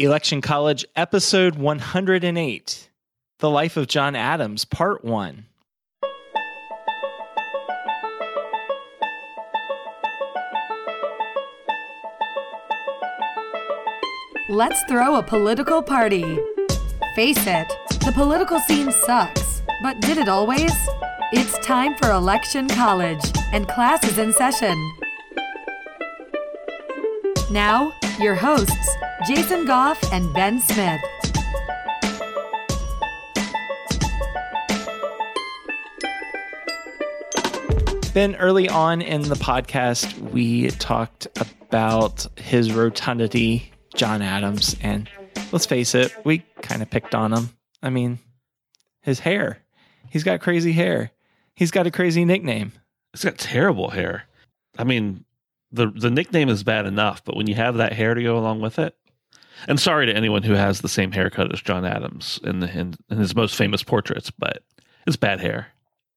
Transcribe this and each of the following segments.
Election College, episode 108 The Life of John Adams, part one. Let's throw a political party. Face it, the political scene sucks, but did it always? It's time for Election College, and class is in session. Now, your hosts, Jason Goff and Ben Smith. Ben, early on in the podcast, we talked about his rotundity, John Adams, and let's face it, we kind of picked on him. I mean, his hair. He's got crazy hair. He's got a crazy nickname. He's got terrible hair. I mean, the the nickname is bad enough, but when you have that hair to go along with it, and sorry to anyone who has the same haircut as John Adams in the in, in his most famous portraits, but it's bad hair.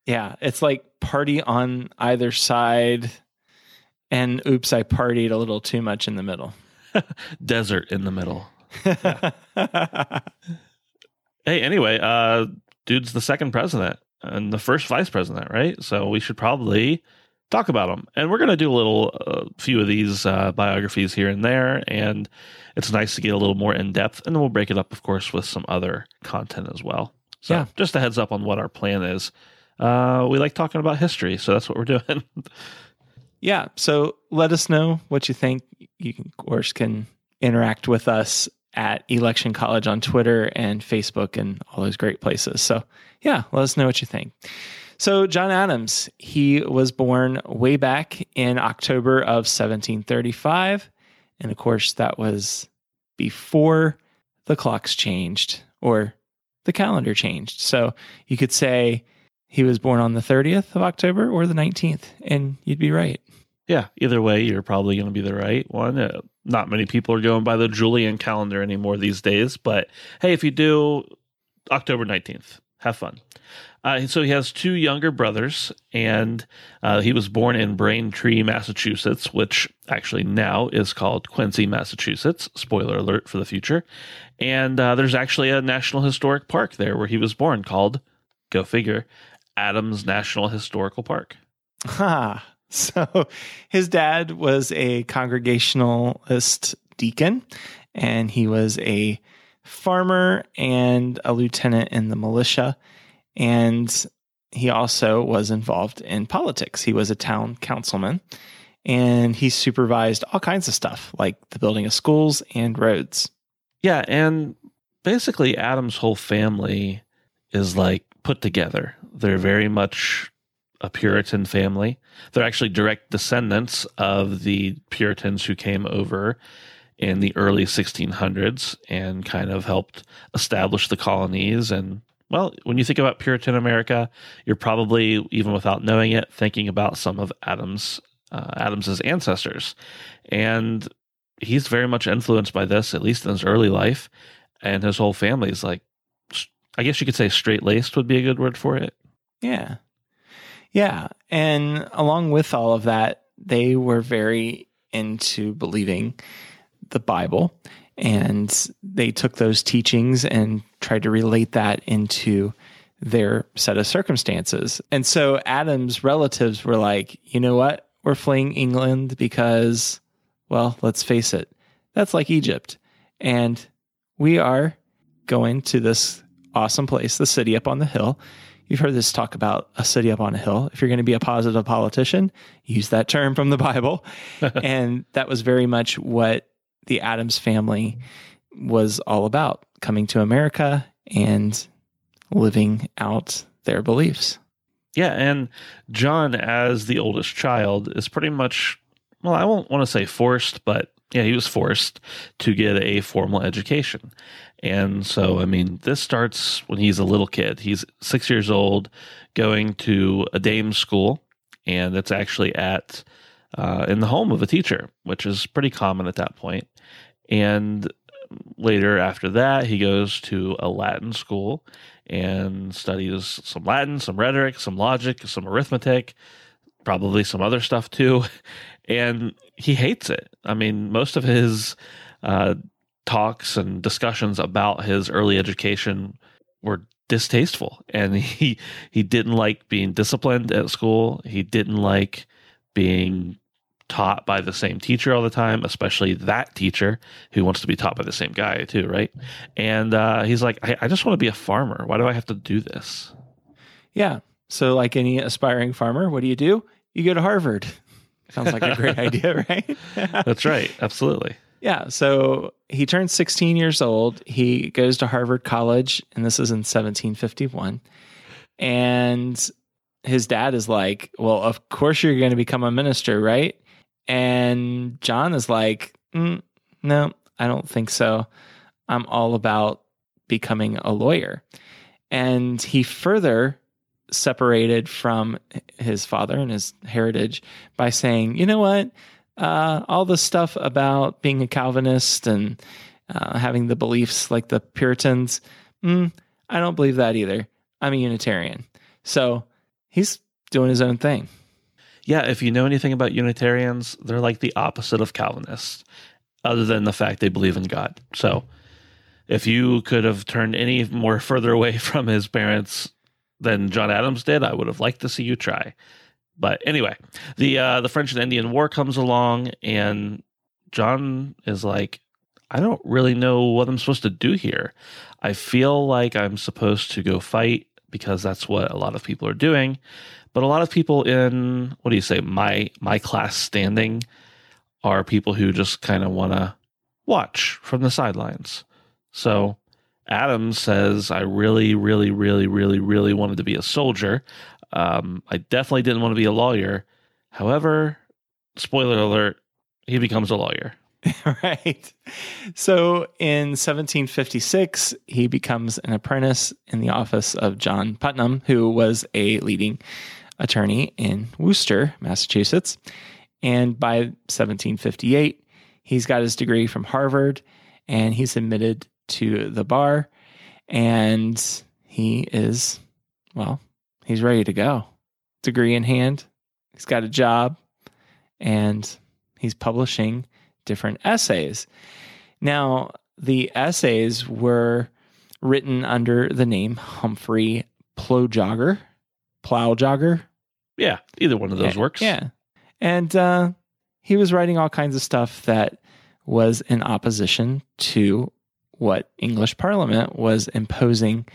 Yeah, it's like party on either side, and oops, I partied a little too much in the middle. Desert in the middle. hey, anyway, uh, dude's the second president and the first vice president, right? So we should probably talk about them. And we're going to do a little uh, few of these uh, biographies here and there. And it's nice to get a little more in depth. And then we'll break it up, of course, with some other content as well. So Yeah. just a heads up on what our plan is. Uh, we like talking about history, so that's what we're doing. yeah, so let us know what you think. You can, of course, can interact with us at Election College on Twitter and Facebook and all those great places. So, yeah, let us know what you think. So, John Adams, he was born way back in October of 1735. And of course, that was before the clocks changed or the calendar changed. So, you could say he was born on the 30th of October or the 19th, and you'd be right. yeah, either way, you're probably going to be the right one. Uh, not many people are going by the Julian calendar anymore these days, but hey, if you do, October 19th, have fun. Uh, so he has two younger brothers, and uh, he was born in Braintree, Massachusetts, which actually now is called Quincy, Massachusetts. Spoiler alert for the future. And uh, there's actually a National Historic Park there where he was born called, go figure, Adams National Historical Park. Ha. So his dad was a Congregationalist deacon, and he was a farmer and a lieutenant in the militia. And he also was involved in politics. He was a town councilman and he supervised all kinds of stuff like the building of schools and roads. Yeah, and basically Adam's whole family is like put together. They're very much a Puritan family. They're actually direct descendants of the Puritans who came over in the early 1600s and kind of helped establish the colonies and well, when you think about Puritan America, you're probably even without knowing it thinking about some of Adams uh, Adams's ancestors. And he's very much influenced by this, at least in his early life. And his whole family is like, I guess you could say straight laced would be a good word for it. Yeah. Yeah. And along with all of that, they were very into believing the Bible. And they took those teachings and tried to relate that into their set of circumstances. And so Adam's relatives were like, you know what? We're fleeing England because, well, let's face it, that's like Egypt. And we are going to this awesome place, the city up on the hill. You've heard this talk about a city up on a hill. If you're going to be a positive politician, use that term from the Bible. and that was very much what the Adams family was all about coming to America and living out their beliefs. Yeah, and John, as the oldest child, is pretty much well, I won't want to say forced, but Yeah, he was forced to get a formal education. And so, I mean, this starts when he's a little kid. He's six years old, going to a dame school, and it's actually at uh, in the home of a teacher, which is pretty common at that point. And later, after that, he goes to a Latin school and studies some Latin, some rhetoric, some logic, some arithmetic, probably some other stuff too. And he hates it. I mean, most of his uh, talks and discussions about his early education were distasteful and he he didn't like being disciplined at school he didn't like being taught by the same teacher all the time especially that teacher who wants to be taught by the same guy too right and uh, he's like I, I just want to be a farmer why do i have to do this Yeah. So, like any aspiring farmer, what do you do? You go to Harvard. Sounds like a great idea, right? that's right absolutely Yeah. So he turns 16 years old. He goes to Harvard College, and this is in 1751. And his dad is like, Well, of course you're going to become a minister, right? And John is like, mm, No, I don't think so. I'm all about becoming a lawyer. And he further separated from his father and his heritage by saying, You know what? uh, all the stuff about being a Calvinist and uh, having the beliefs like the Puritans, mm, I don't believe that either. I'm a Unitarian. So he's doing his own thing. Yeah if you know anything about unitarians they're like the opposite of calvinists other than the fact they believe in god. So if you could have turned any more further away from his parents than john adams did i would have liked to see you try. But anyway the uh the french and indian war comes along and john is like i don't really know what i'm supposed to do here. I feel like i'm supposed to go fight because that's what a lot of people are doing. But a lot of people in what do you say my my class standing are people who just kind of want to watch from the sidelines. So Adam says i really really really really really wanted to be a soldier. Um, i definitely didn't want to be a lawyer. However spoiler alert he becomes a lawyer right. So in 1756, he becomes an apprentice in the office of John Putnam, who was a leading attorney in Worcester, Massachusetts. And by 1758, he's got his degree from Harvard and he's admitted to the bar. And he is, well, he's ready to go. Degree in hand, he's got a job, and he's publishing different essays. Now, the essays were written under the name Humphrey Plowjogger, Plowjogger. yeah either one of those Yeah, works Yeah. And uh, he was writing all kinds of stuff that was in opposition to what English Parliament was imposing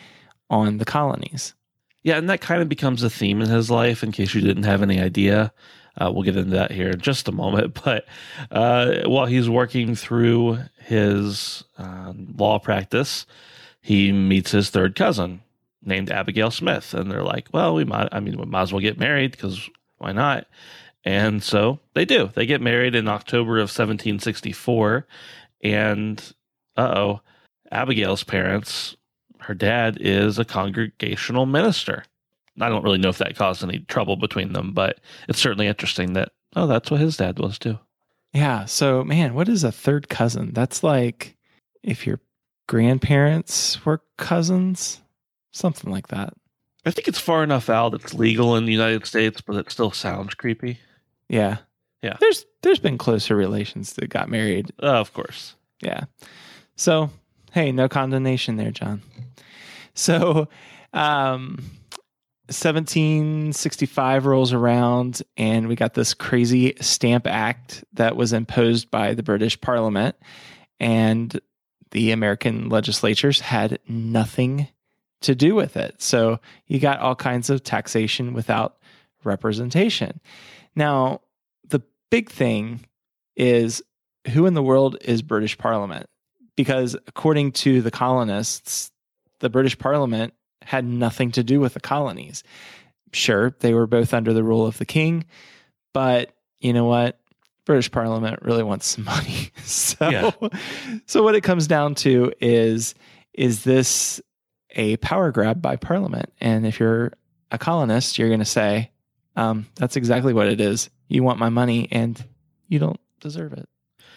on the colonies. Yeah, and that kind of becomes a theme in his life. In case you didn't have any idea, uh, we'll get into that here in just a moment. But uh, while he's working through his uh, law practice, he meets his third cousin named Abigail Smith, and they're like, "Well, we might. I mean, we might as well get married because why not?" And so they do. They get married in October of 1764, and uh oh, Abigail's parents her dad is a congregational minister. I don't really know if that caused any trouble between them, but it's certainly interesting that, oh, that's what his dad was too. Yeah. So, man, what is a third cousin? That's like if your grandparents were cousins, something like that. I think it's far enough out it's legal in the United States, but it still sounds creepy. Yeah. Yeah. There's there's been closer relations that got married. Uh, of course. Yeah. So, hey, no condemnation there, John. So, um 1765 rolls around and we got this crazy stamp act that was imposed by the British Parliament and the American legislatures had nothing to do with it. So you got all kinds of taxation without representation. Now, the big thing is who in the world is British Parliament? Because according to the colonists, the British Parliament had nothing to do with the colonies. Sure, they were both under the rule of the king, but you know what? British Parliament really wants some money. so, Yeah. so what it comes down to is is this a power grab by Parliament? And if you're a colonist, you're going to say, um, "That's exactly what it is. You want my money, and you don't deserve it."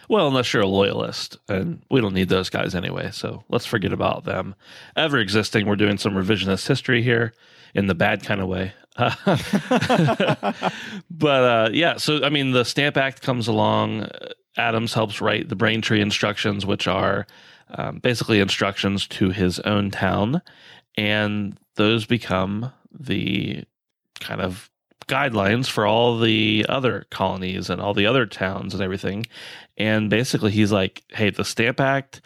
Well, unless you're a loyalist, and we don't need those guys anyway, so let's forget about them ever existing. We're doing some revisionist history here in the bad kind of way. but uh, yeah, so I mean, the Stamp Act comes along. Adams helps write the Braintree instructions, which are um, basically instructions to his own town, and those become the kind of guidelines for all the other colonies and all the other towns and everything. And basically, he's like, hey, the Stamp Act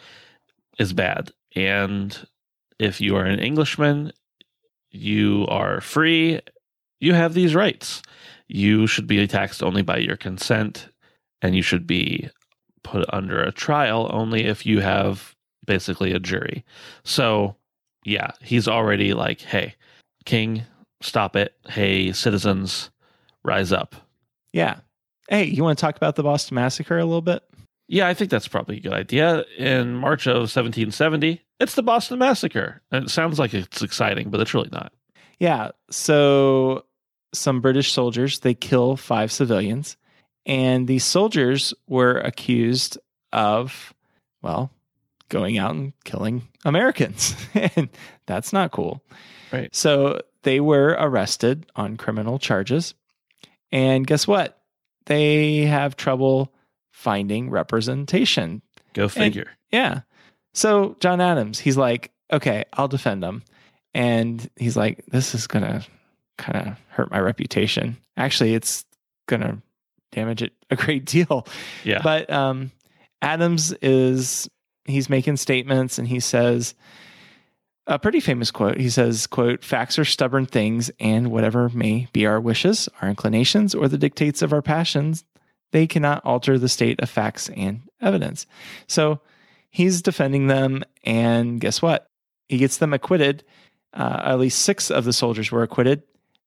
is bad. And if you are an Englishman, you are free. You have these rights. You should be taxed only by your consent, and you should be put under a trial only if you have basically a jury. So, yeah, he's already like, hey, king, stop it. Hey, citizens, rise up. Yeah. Hey, you want to talk about the Boston Massacre a little bit? Yeah, I think that's probably a good idea. In March of 1770, it's the Boston Massacre. And it sounds like it's exciting, but it's really not. Yeah. So some British soldiers, they kill five civilians. And these soldiers were accused of, well, going out and killing Americans. and that's not cool. Right. So they were arrested on criminal charges. And guess what? They have trouble finding representation. Go figure. Yeah. So John Adams, he's like, okay, I'll defend them. And he's like, this is going to kind of hurt my reputation. Actually, it's going to damage it a great deal. yeah. But um, Adams is, he's making statements and he says, a pretty famous quote. He says, quote, facts are stubborn things, and whatever may be our wishes, our inclinations, or the dictates of our passions, they cannot alter the state of facts and evidence. So he's defending them, and guess what? He gets them acquitted. Uh, at least six of the soldiers were acquitted.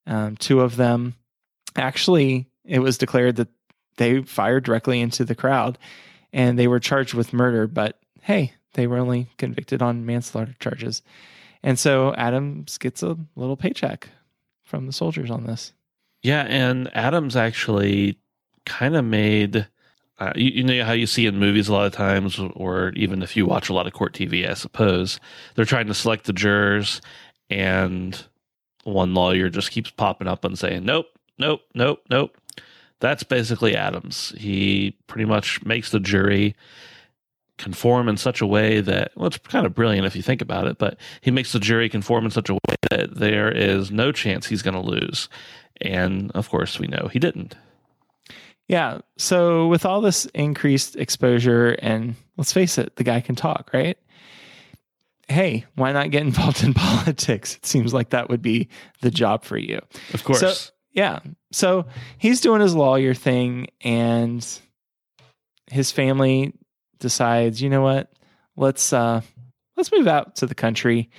Um, two of them, actually, it was declared that they fired directly into the crowd and they were charged with murder, but hey, they were only convicted on manslaughter charges. And so Adams gets a little paycheck from the soldiers on this. Yeah, and Adams actually kind of made. Uh, you, you know how you see in movies a lot of times, or even if you watch a lot of court TV, I suppose they're trying to select the jurors, and one lawyer just keeps popping up and saying, "Nope, nope, nope, nope." That's basically Adams. He pretty much makes the jury conform in such a way that well, it's kind of brilliant if you think about it. But he makes the jury conform in such a way that there is no chance he's going to lose. And of course, we know he didn't. Yeah. So with all this increased exposure, and let's face it, the guy can talk, right? Hey, why not get involved in politics? It seems like that would be the job for you. Of course. So, yeah. So he's doing his lawyer thing, and his family decides, you know what? Let's uh let's move out to the country.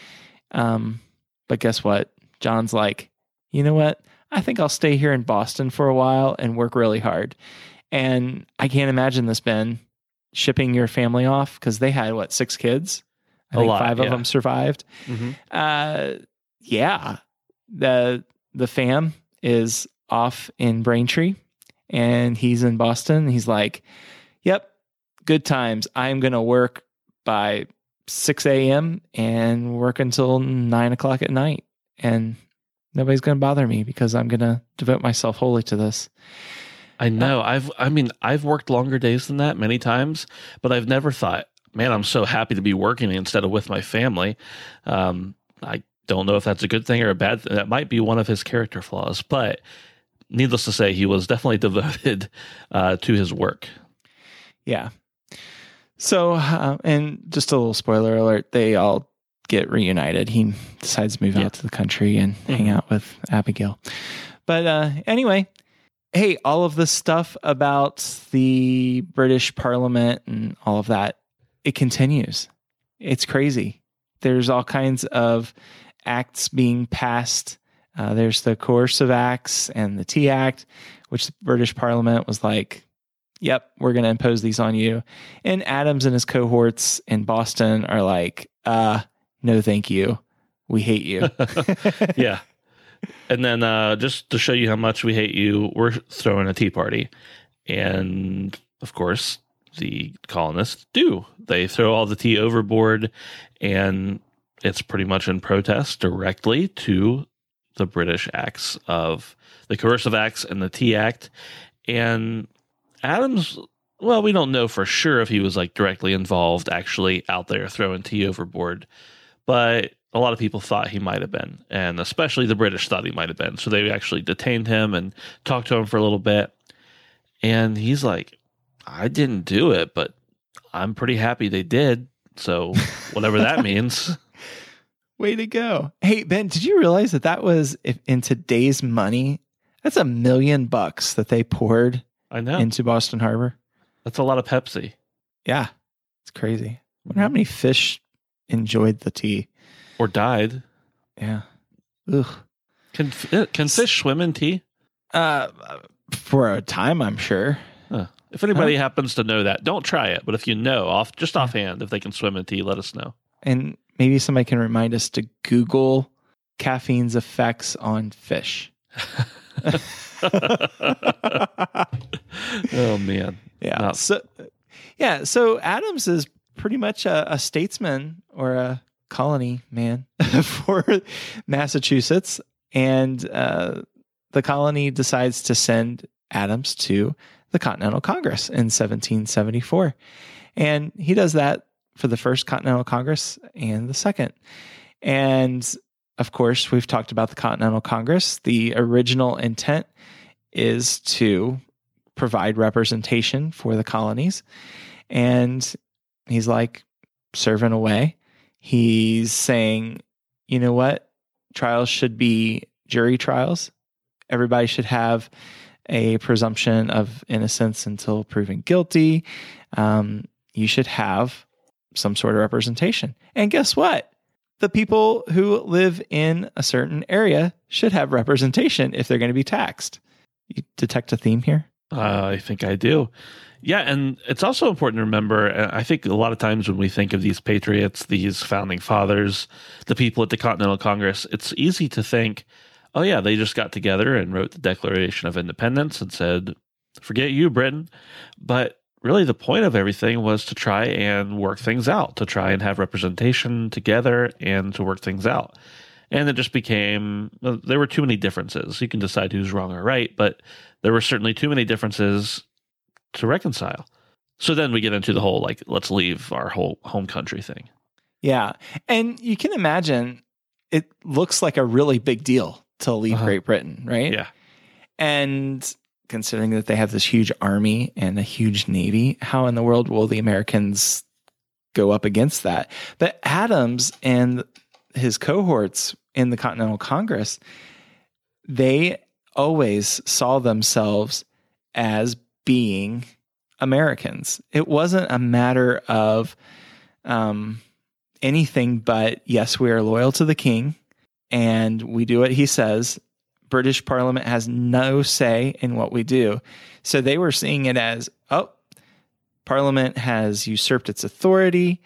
Um, but guess what? John's like, you know what? I think I'll stay here in Boston for a while and work really hard. And I can't imagine this, Ben, shipping your family off because they had what six kids. I A think lot, five of them survived. Mhm. Uh, yeah, the the fam is off in Braintree, and he's in Boston. He's like, "Yep, good times. I'm gonna work by six a.m. and work until nine o'clock at night, and nobody's gonna bother me because I'm gonna devote myself wholly to this." I know. I've I mean, I've worked longer days than that many times, but I've never thought, man, I'm so happy to be working instead of with my family. Um, I don't know if that's a good thing or a bad thing. That might be one of his character flaws, but needless to say, he was definitely devoted uh, to his work. Yeah. So, uh, and just a little spoiler alert: they all get reunited. He decides to move Yeah. out to the country and hang Mhm. out with Abigail. But uh, anyway, hey, all of this stuff about the British Parliament and all of that, it continues. It's crazy. There's all kinds of acts being passed. Uh, there's the Coercive Acts and the Tea Act, which the British Parliament was like, yep, we're going to impose these on you. And Adams and his cohorts in Boston are like, uh, no, thank you. We hate you. yeah. And then uh, just to show you how much we hate you, we're throwing a tea party. And of course, the colonists do. They throw all the tea overboard, and it's pretty much in protest directly to the British acts of the Coercive Acts and the Tea Act. And Adams, well, we don't know for sure if he was like directly involved, actually out there throwing tea overboard, but a lot of people thought he might have been, and especially the British thought he might have been. So they actually detained him and talked to him for a little bit. And he's like, I didn't do it, but I'm pretty happy they did. So whatever that means. Way to go. Hey, Ben, did you realize that that was if in today's money, that's a million bucks that they poured I know. into Boston Harbor? That's a lot of Pepsi. Yeah. It's crazy. I wonder how many fish enjoyed the tea. Or died. Yeah. Ugh. Can uh, can fish swim in tea? Uh, for a time, I'm sure. Huh. If anybody happens to know that, don't try it. But if you know, off just offhand, if they can swim in tea, let us know. And maybe somebody can remind us to Google caffeine's effects on fish. oh man. Yeah. No. So, yeah. So Adams is pretty much a, a statesman or a colony man for Massachusetts, and uh, the colony decides to send Adams to the Continental Congress in 1774, and he does that for the first Continental Congress and the second, and of course we've talked about the Continental Congress. The original intent is to provide representation for the colonies. And he's like serving away. He's saying, you know what? Trials should be jury trials. Everybody should have a presumption of innocence until proven guilty. Um, you should have some sort of representation. And guess what? The people who live in a certain area should have representation if they're going to be taxed. You detect a theme here? Uh, I think I do. Yeah, and it's also important to remember. uh, I think a lot of times when we think of these patriots, these founding fathers, the people at the Continental Congress, it's easy to think, oh, yeah, they just got together and wrote the Declaration of Independence and said, forget you, Britain. But really, the point of everything was to try and work things out, to try and have representation together and to work things out. And it just became, there were too many differences. You can decide who's wrong or right, but there were certainly too many differences to reconcile. So then we get into the whole like let's leave our whole home country thing. Yeah. And you can imagine it looks like a really big deal to leave Uh-huh. Great Britain, right? Yeah. And considering that they have this huge army and a huge navy, how in the world will the Americans go up against that? But Adams and his cohorts in the Continental Congress, they always saw themselves as being Americans. It wasn't a matter of um, anything but, yes, we are loyal to the king and we do what he says. British Parliament has no say in what we do. So they were seeing it as, oh, Parliament has usurped its authority.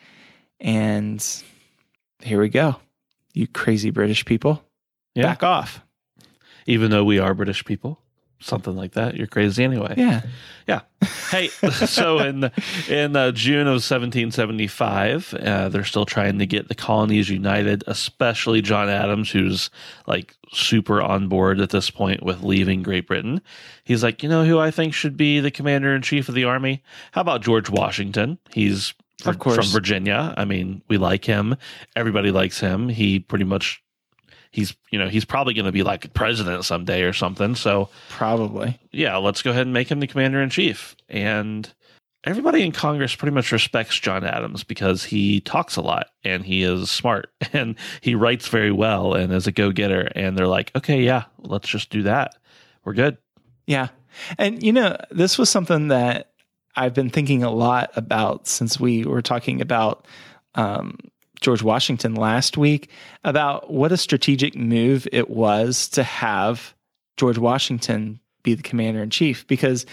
And here we go. You crazy British people, Yeah. back off. Even though we are British people, something like that. You're crazy anyway. Yeah. Yeah. Hey, so in in uh, June of 1775, uh, they're still trying to get the colonies united, especially John Adams, who's like super on board at this point with leaving Great Britain. He's like, you know, who I think should be the commander in chief of the army? How about George Washington? He's Of course. from Virginia. I mean, we like him. Everybody likes him. He pretty much. He's, you know, he's probably going to be like president someday or something. So, Probably. yeah, let's go ahead and make him the commander in chief. And everybody in Congress pretty much respects John Adams because he talks a lot and he is smart and he writes very well and is a go getter. And they're like, okay, yeah, let's just do that. We're good. Yeah. And, you know, this was something that I've been thinking a lot about since we were talking about um, George Washington last week about what a strategic move it was to have George Washington be the commander in chief. Because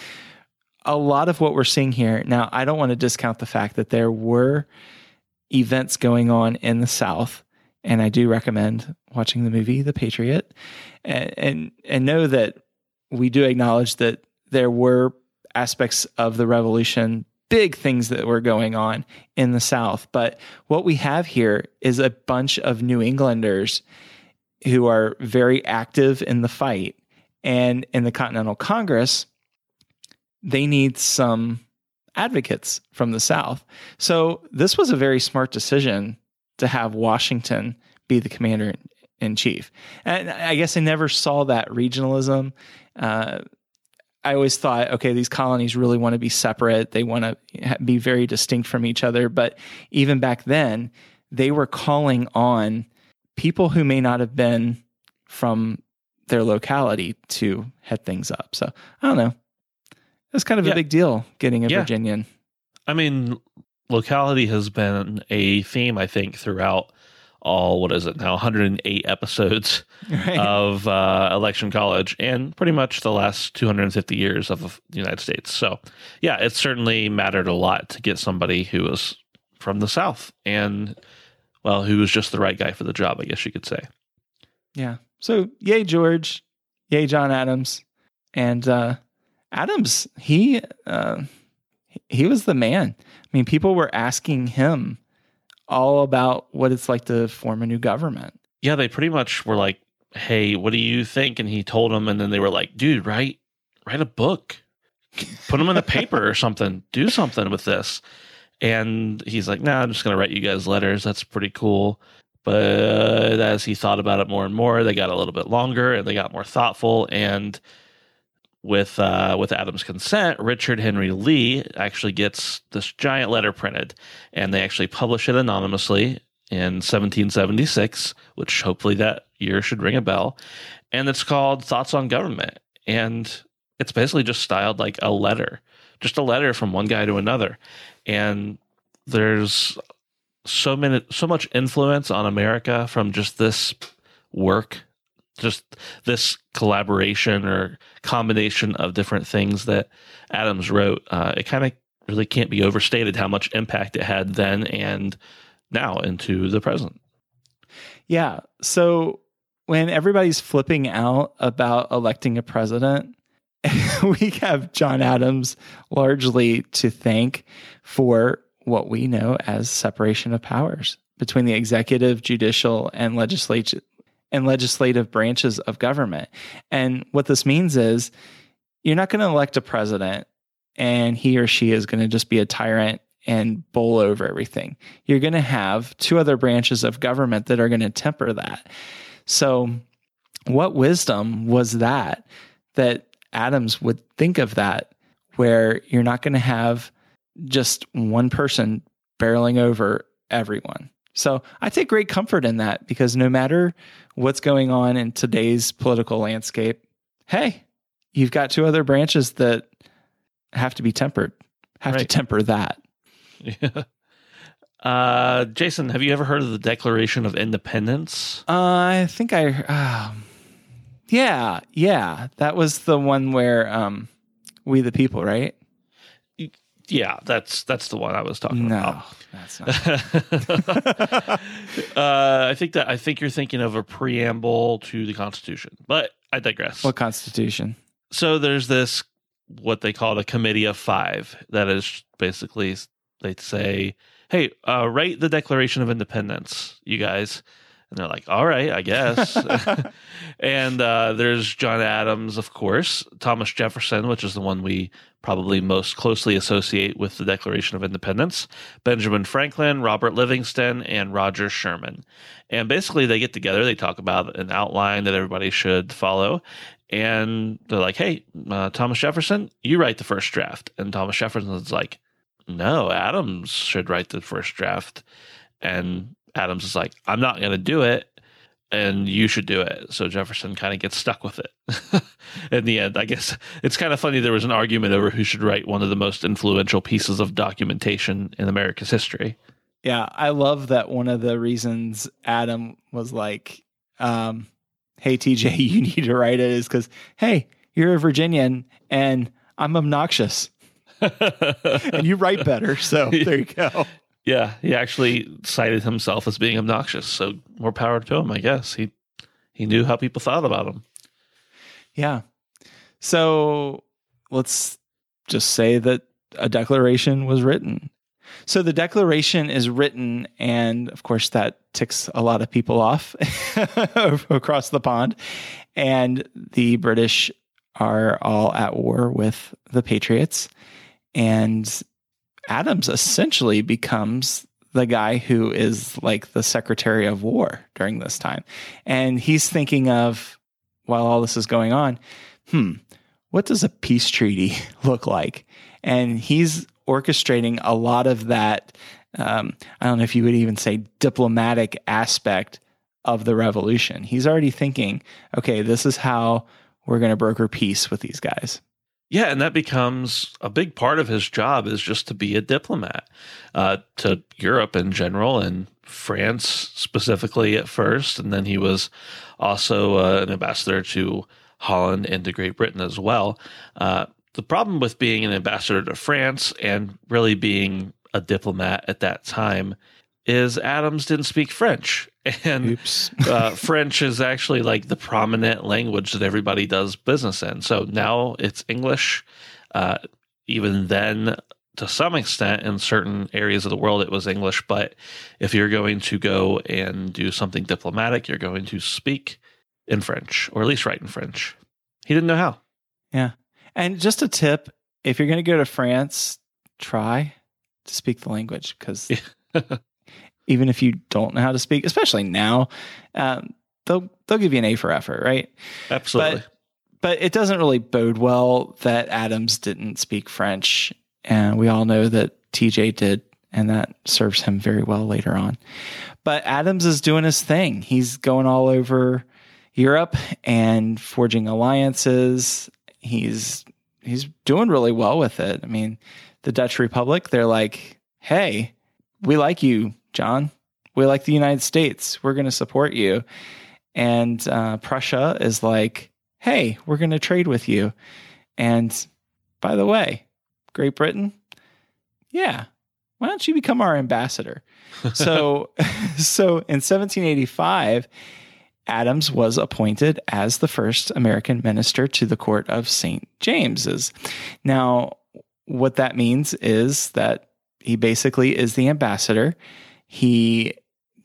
a lot of what we're seeing here now, I don't want to discount the fact that there were events going on in the South, and I do recommend watching the movie The Patriot, and and, and know that we do acknowledge that there were aspects of the revolution big things that were going on in the South. But what we have here is a bunch of New Englanders who are very active in the fight. And in the Continental Congress, they need some advocates from the South. So this was a very smart decision to have Washington be the commander in chief. And I guess I never saw that regionalism. Uh, I always thought, okay, these colonies really want to be separate. They want to be very distinct from each other. But even back then, they were calling on people who may not have been from their locality to head things up. So I don't know. It's kind of yeah. a big deal getting a yeah. Virginian. I mean, locality has been a theme, I think, throughout all what is it now 108 episodes right. of uh, election college and pretty much the last 250 years of the united states. So yeah it certainly mattered a lot to get somebody who was from the south and well who was just the right guy for the job i guess you could say. Yeah. So yay george. Yay john adams. And uh, adams he uh, he was the man. I mean people were asking him all about what it's like to form a new government. Yeah, they pretty much were like, "Hey, what do you think?" And he told them, and then they were like, "Dude, write write a book, put them in a paper or something, do something with this." And he's like, "Nah, I'm just gonna write you guys letters. That's pretty cool." But as he thought about it more and more, they got a little bit longer and they got more thoughtful. And with uh, with Adam's consent, Richard Henry Lee actually gets this giant letter printed, and they actually publish it anonymously in 1776, which hopefully that year should ring a bell. And it's called Thoughts on Government, and it's basically just styled like a letter, just a letter from one guy to another. And there's so many, so much influence on America from just this work just this collaboration or combination of different things that Adams wrote, uh, it kind of really can't be overstated how much impact it had then and now into the present. Yeah. So when everybody's flipping out about electing a president, we have John Adams largely to thank for what we know as separation of powers between the executive, judicial, and legislative and legislative branches of government. And what this means is you're not going to elect a president and he or she is going to just be a tyrant and bowl over everything. You're going to have two other branches of government that are going to temper that. So, what wisdom was that that Adams would think of that, where you're not going to have just one person barreling over everyone? So I take great comfort in that because no matter what's going on in today's political landscape, hey, you've got two other branches that have to be tempered, have right. to temper that. Yeah. Uh, Jason, have you ever heard of the Declaration of Independence? Uh, I think I, uh, yeah, yeah, that was the one where um, we the people, right? Yeah, that's that's the one I was talking no, about. That's not. uh, I think that I think you're thinking of a preamble to the Constitution, but I digress. What Constitution? So there's this what they call a committee of five. That is basically they say, "Hey, uh, write the Declaration of Independence, you guys." And they're like, all right, I guess. and uh, there's John Adams, of course, Thomas Jefferson, which is the one we probably most closely associate with the Declaration of Independence, Benjamin Franklin, Robert Livingston, and Roger Sherman. And basically, they get together, they talk about an outline that everybody should follow. And they're like, hey, uh, Thomas Jefferson, you write the first draft. And Thomas Jefferson's like, no, Adams should write the first draft. And Adams is like, I'm not going to do it and you should do it. So Jefferson kind of gets stuck with it. In the end, I guess it's kind of funny there was an argument over who should write one of the most influential pieces of documentation in America's history. Yeah, I love that one of the reasons Adam was like, um, hey, TJ, you need to write it is because, hey, you're a Virginian and I'm obnoxious. and you write better. So there you go. Yeah, he actually cited himself as being obnoxious. So more power to him, I guess. He he knew how people thought about him. Yeah. So let's just say that a declaration was written. So the declaration is written, and of course, that ticks a lot of people off across the pond. And the British are all at war with the Patriots. And Adams essentially becomes the guy who is like the Secretary of War during this time. And he's thinking of, while all this is going on, hmm, what does a peace treaty look like? And he's orchestrating a lot of that. Um, I don't know if you would even say diplomatic aspect of the revolution. He's already thinking, okay, this is how we're going to broker peace with these guys. Yeah, and that becomes a big part of his job is just to be a diplomat uh, to Europe in general and France specifically at first, and then he was also uh, an ambassador to Holland and to Great Britain as well. Uh, the problem with being an ambassador to France and really being a diplomat at that time is Adams didn't speak French. And uh, French is actually like the prominent language that everybody does business in. So now it's English. Uh, even then, to some extent, in certain areas of the world, it was English. But if you're going to go and do something diplomatic, you're going to speak in French, or at least write in French. He didn't know how. Yeah. And just a tip if you're going to go to France, try to speak the language because even if you don't know how to speak, especially now, um, they'll they'll give you an A for effort, right? Absolutely. But, but it doesn't really bode well that Adams didn't speak French, and we all know that TJ did, and that serves him very well later on. But Adams is doing his thing. He's going all over Europe and forging alliances. He's he's doing really well with it. I mean, the Dutch Republic, they're like, "Hey, we like you, John. We like the United States. We're going to support you." And uh, Prussia is like, "Hey, we're going to trade with you." And by the way, Great Britain, yeah, why don't you become our ambassador? so, so in 1785, Adams was appointed as the first American minister to the court of St. James's. Now, what that means is that he basically is the ambassador. He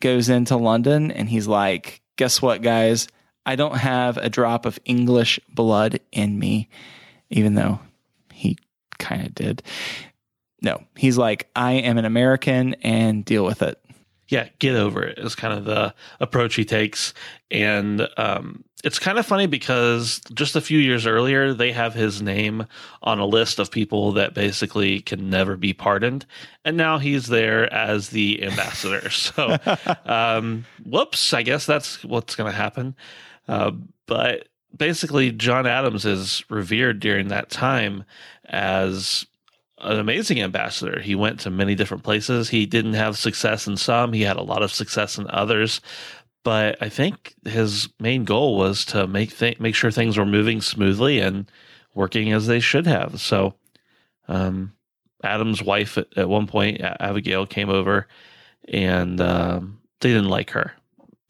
goes into London and he's like, guess what, guys? I don't have a drop of English blood in me, even though he kind of did. No, he's like, I am an American and deal with it. Yeah, get over it is kind of the approach he takes. And um, it's kind of funny because just a few years earlier, they have his name on a list of people that basically can never be pardoned. And now he's there as the ambassador. so, um, whoops, I guess that's what's going to happen. Uh, but basically, John Adams is revered during that time as an amazing ambassador. He went to many different places. He didn't have success in some, he had a lot of success in others. But I think his main goal was to make th- make sure things were moving smoothly and working as they should have. So, um, Adam's wife at, at, one point, Abigail, came over, and um, they didn't like her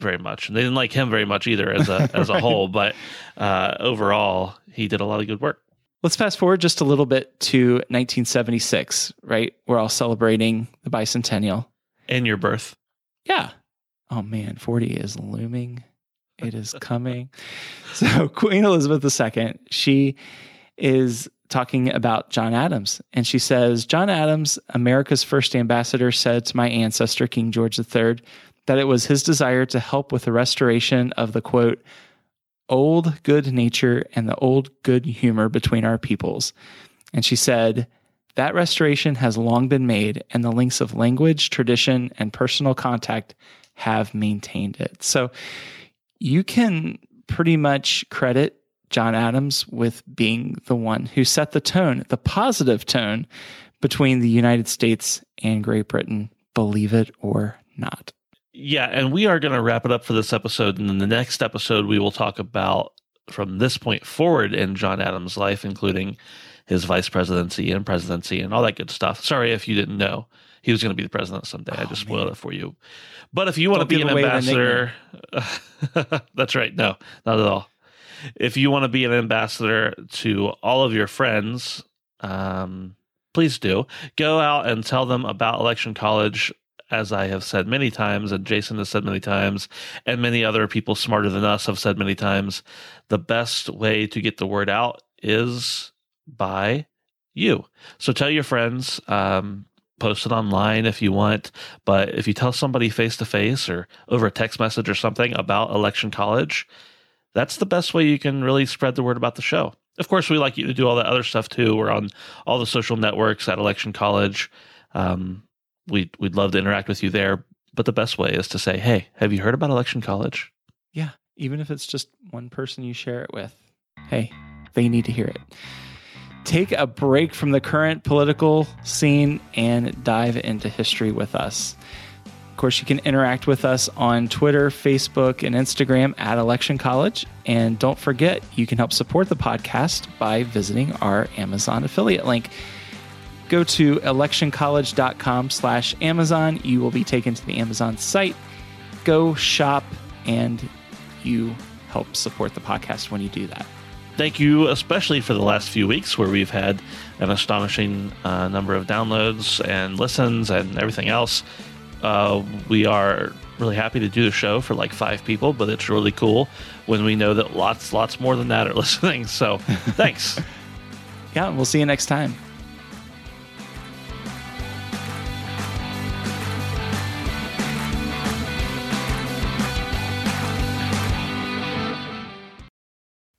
very much, and they didn't like him very much either as a as a whole. But uh, overall, he did a lot of good work. Let's fast forward just a little bit to 1976, right? We're all celebrating the bicentennial. And your birth. Yeah. Oh man, 40 is looming. It is coming. so, Queen Elizabeth II, she is talking about John Adams. And she says, John Adams, America's first ambassador, said to my ancestor, King George III, that it was his desire to help with the restoration of the quote, old good nature and the old good humor between our peoples. And she said, That restoration has long been made, and the links of language, tradition, and personal contact have maintained it. So you can pretty much credit John Adams with being the one who set the tone, the positive tone between the United States and Great Britain, believe it or not. Yeah, and we are going to wrap it up for this episode. And in the next episode, we will talk about from this point forward in John Adams' life, including his vice presidency and presidency and all that good stuff. Sorry if you didn't know he was going to be the president someday. I just spoiled it for you. But if you want to be an give away the ambassador, that's right. No, not at all. If you want to be an ambassador to all of your friends, um, please do go out and tell them about Election College. As I have said many times, and Jason has said many times, and many other people smarter than us have said many times, the best way to get the word out is by you. So tell your friends, um, post it online if you want. But if you tell somebody face to face or over a text message or something about Election College, that's the best way you can really spread the word about the show. Of course, we like you to do all that other stuff too. We're on all the social networks at Election College. Um, we we'd love to interact with you there. But the best way is to say, "Hey, have you heard about Election College?" Yeah, even if it's just one person you share it with. Hey, they need to hear it. Take a break from the current political scene and dive into history with us. Of course, you can interact with us on Twitter, Facebook, and Instagram at Election College. And don't forget, you can help support the podcast by visiting our Amazon affiliate link. Go to electioncollege.com slash Amazon. You will be taken to the Amazon site. Go shop and you help support the podcast when you do that. Thank you, especially for the last few weeks where we've had an astonishing uh, number of downloads and listens and everything else. Uh, we are really happy to do the show for like five people, but it's really cool when we know that lots, lots more than that are listening. So thanks. Yeah, we'll see you next time.